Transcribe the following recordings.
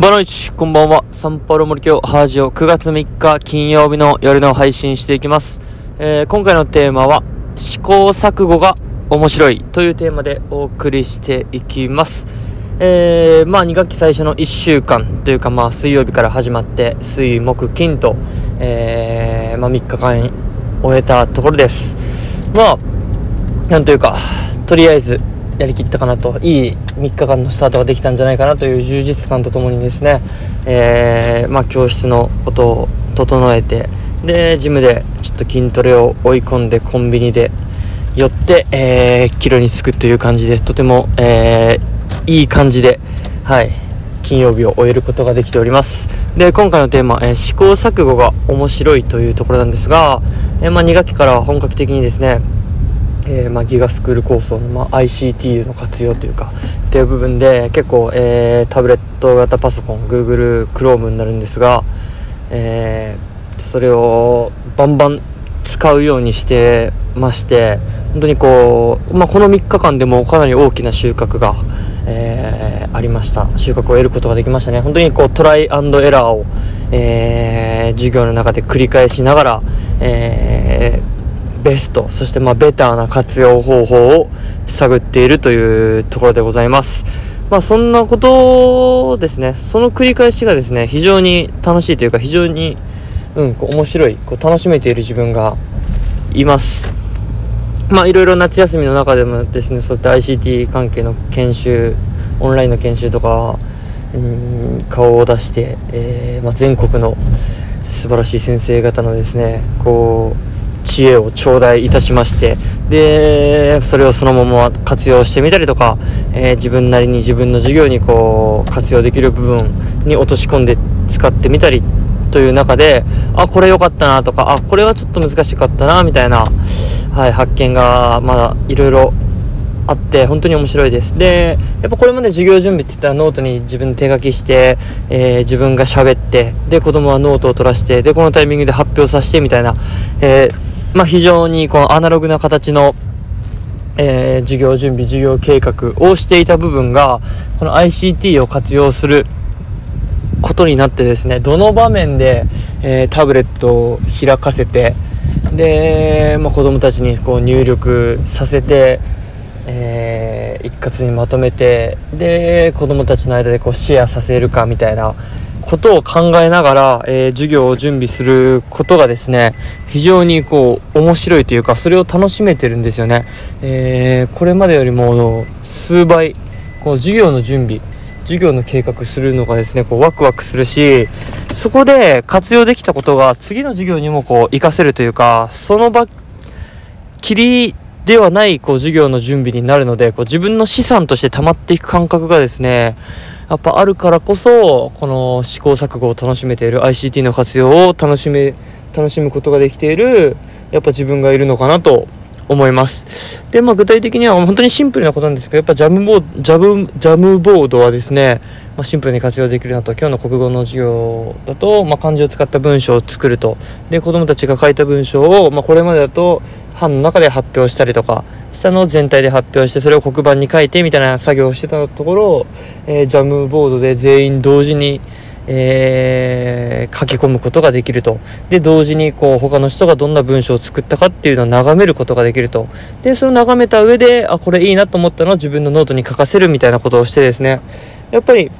ボノイチ、こんばんは。サンパウロ森京ハージオ9月3日金曜日の夜の配信していきます。えー、今回のテーマは、試行錯誤が面白いというテーマでお送りしていきます。えー、まあ2学期最初の1週間というかまあ水曜日から始まって水木金と、えー、まあ3日間終えたところです。まあ、なんというか、とりあえずやりきったかなと。いい3日間のスタートができたんじゃないかなという充実感とともにですね、えー、まあ、教室のことを整えてでジムでちょっと筋トレを追い込んでコンビニで寄って、えー、キロにつくという感じでとても、えー、いい感じで、はい、金曜日を終えることができております。で今回のテーマ、えー、試行錯誤が面白いというところなんですが、えまあ、2学期から本格的にですねえー、まあ、ギガスクール構想の、まあ、ICT の活用というかっていう部分で結構、えー、タブレット型パソコン Google Chrome になるんですが、えー、それをバンバン使うようにしてまして本当にこう、まあ、この3日間でもかなり大きな収穫が、えー、ありました。収穫を得ることができましたね。本当にこうトライアンドエラーを、えー、授業の中で繰り返しながら、えーベストそしてまあベターな活用方法を探っているというところでございます。まあそんなことですね。その繰り返しがですね非常に楽しいというか非常にうんこう面白いこう楽しめている自分がいます。まあいろいろ夏休みの中でもですねそういった ICT 関係の研修オンラインの研修とかうん顔を出して、えーまあ、全国の素晴らしい先生方のですねこう知恵を頂戴いたしましてでそれをそのまま活用してみたりとか、えー、自分なりに自分の授業にこう活用できる部分に落とし込んで使ってみたりという中であこれ良かったなとかあこれはちょっと難しかったなみたいな、はい、発見がまだいろいろあって本当に面白いです。でやっぱこれまで授業準備って言ったらノートに自分で手書きして、えー、自分が喋ってで子供はノートを取らしてでこのタイミングで発表させてみたいな、えーまあ、非常にこのアナログな形の、えー、授業準備、授業計画をしていた部分が、この ICT を活用することになってですね、どの場面で、えー、タブレットを開かせて、で、まあ、子供たちにこう入力させて、えー、一括にまとめて、で、子供たちの間でこうシェアさせるかみたいな、ことを考えながら、えー、授業を準備することがですね、非常にこう、面白いというか、それを楽しめてるんですよね。えー、これまでよりも数倍、こう、授業の準備、授業の計画するのがですね、こう、ワクワクするし、そこで活用できたことが次の授業にもこう、活かせるというか、その場、きりではないこう授業の準備になるのでこう自分の資産として溜まっていく感覚がですねやっぱあるからこそこの試行錯誤を楽しめている ICT の活用を楽しめ楽しむことができているやっぱ自分がいるのかなと思います。で、まあ具体的には本当にシンプルなことなんですけど、やっぱジャムボード、ジャム、ジャムボードはですね、まあ、シンプルに活用できるなと、今日の国語の授業だと、まあ、漢字を使った文章を作ると。で、子供たちが書いた文章を、まあ、これまでだと班の中で発表したりとか、下の全体で発表してそれを黒板に書いてみたいな作業をしてたところ、えー、 Jamboard で全員同時に、えー、書き込むことができると。で同時にこう他の人がどんな文章を作ったかっていうのを眺めることができると。でそれを眺めた上であこれいいなと思ったのを自分のノートに書かせるみたいなことをしてですね。やっぱり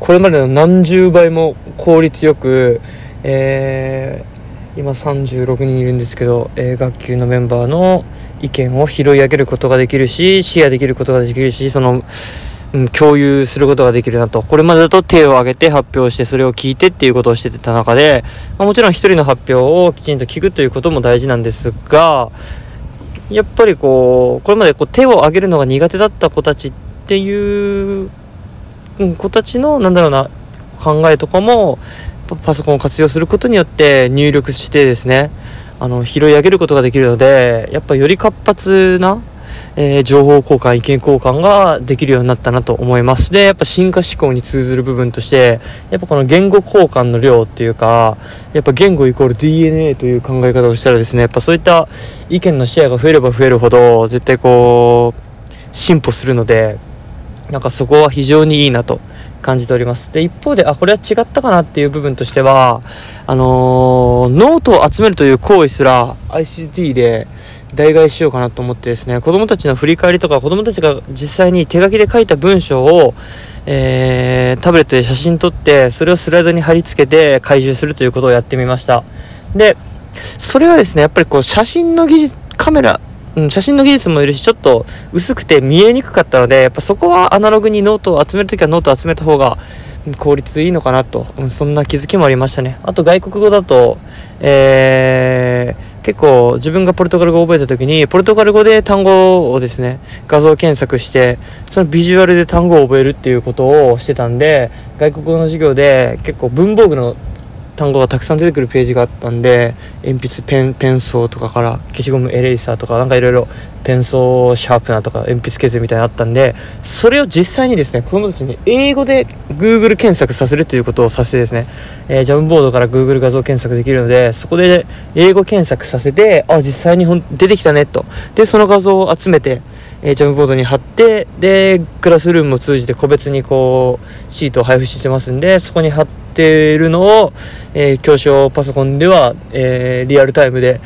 これまでの何十倍も効率よく、えー今36人いるんですけど、えー、学級のメンバーの意見を拾い上げることができるしシェアできることができるしその、うん、共有することができるなと。これまでだと手を挙げて発表してそれを聞いてっていうことをしてた中で、まあ、もちろん一人の発表をきちんと聞くということも大事なんですがやっぱりこうこれまでこう手を挙げるのが苦手だった子たちっていう子たちのなんだろうな考えとかもパソコンを活用することによって入力してですねあの拾い上げることができるのでやっぱより活発な、えー、情報交換意見交換ができるようになったなと思います。でやっぱ進化思考に通ずる部分としてやっぱこの言語交換の量っていうかやっぱ言語イコール DNA という考え方をしたらですねやっぱそういった意見のシェアが増えれば増えるほど絶対こう進歩するのでなんかそこは非常にいいなと感じております。で、一方で、あ、これは違ったかなっていう部分としては、あのー、ノートを集めるという行為すら ICT で代替しようかなと思ってですね、子供たちの振り返りとか、子供たちが実際に手書きで書いた文章を、えー、タブレットで写真撮って、それをスライドに貼り付けて回収するということをやってみました。で、それはですね、やっぱりこう写真の技術、カメラ、うん、写真の技術もいるし、ちょっと薄くて見えにくかったので、やっぱそこはアナログにノートを集めるときはノートを集めた方が効率いいのかなと、うん、そんな気づきもありましたね。あと外国語だと、えー、結構自分がポルトガル語を覚えた時に、ポルトガル語で単語をですね、画像検索して、そのビジュアルで単語を覚えるっていうことをしてたんで、外国語の授業で結構文房具の単語がたくさん出てくるページがあったんで鉛筆ペンペンソーとかから消しゴムエレイサーとかなんかいろいろペンソーシャープナーとか鉛筆削るみたいなのあったんでそれを実際にですね子供たちに英語で Google 検索させるということをさせてですね、えー、ジャムボードから Google 画像検索できるのでそこで英語検索させてあ実際にほん出てきたねと。でその画像を集めてえー、ジャムボードに貼ってでクラスルームを通じて個別にこうシートを配布してますんでそこに貼っているのを、えー、教師パソコンでは、えー、リアルタイムで、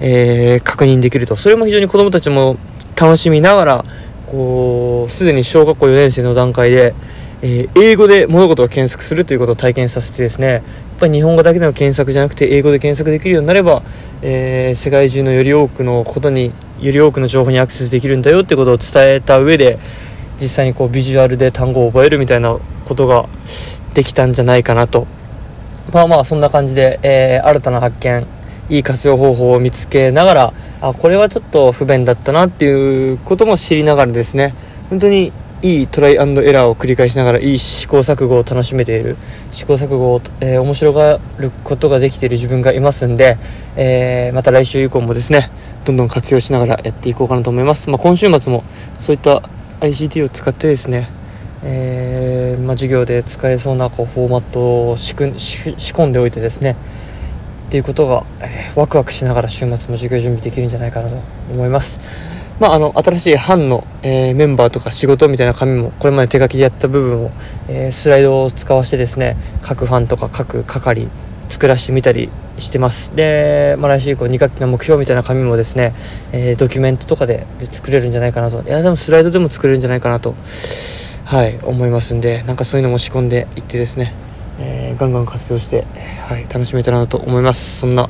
えー、確認できると。それも非常に子どもたちも楽しみながらこうすでに小学校4年生の段階で、え英語で物事を検索するということを体験させてですねやっぱり日本語だけでの検索じゃなくて英語で検索できるようになれば、え世界中のより多くのことにより多くの情報にアクセスできるんだよってことを伝えた上で実際にこうビジュアルで単語を覚えるみたいなことができたんじゃないかなとまあまあそんな感じで、えー、新たな発見いい活用方法を見つけながらあこれはちょっと不便だったなっていうことも知りながらですね本当にいいトライアンドエラーを繰り返しながらいい試行錯誤を楽しめている試行錯誤を、えー、面白がることができている自分がいますんで、えー、また来週以降もですねどんどん活用しながらやっていこうかなと思います。まあ、今週末もそういった ICT を使ってですね、えー、まあ、授業で使えそうなこうフォーマットを仕込んでおいてですね。っていうことが、えー、ワクワクしながら週末も授業準備できるんじゃないかなと思います。まあ、あの新しい班の、えー、メンバーとか仕事みたいな紙もこれまで手書きでやった部分を、えー、スライドを使わせてですね各班とか各係作らせてみたりしてます。で、まあ、来週以降2学期の目標みたいな紙もですね、えー、ドキュメントとかでで作れるんじゃないかなと。いやでもスライドでも作れるんじゃないかなと。はい思いますんでなんかそういうのも仕込んでいってですね、えー、ガンガン活用して、はい、楽しめたらなと思いますそんな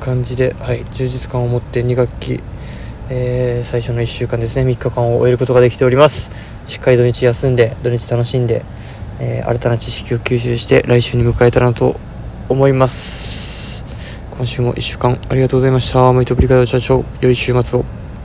感じで、はい、充実感を持って2学期えー、最初の1週間ですね3日間を終えることができておりますしっかり土日休んで土日楽しんで、えー、新たな知識を吸収して来週に迎えたらなと思います今週も1週間ありがとうございました。ムイトプリカド社長、良い週末を。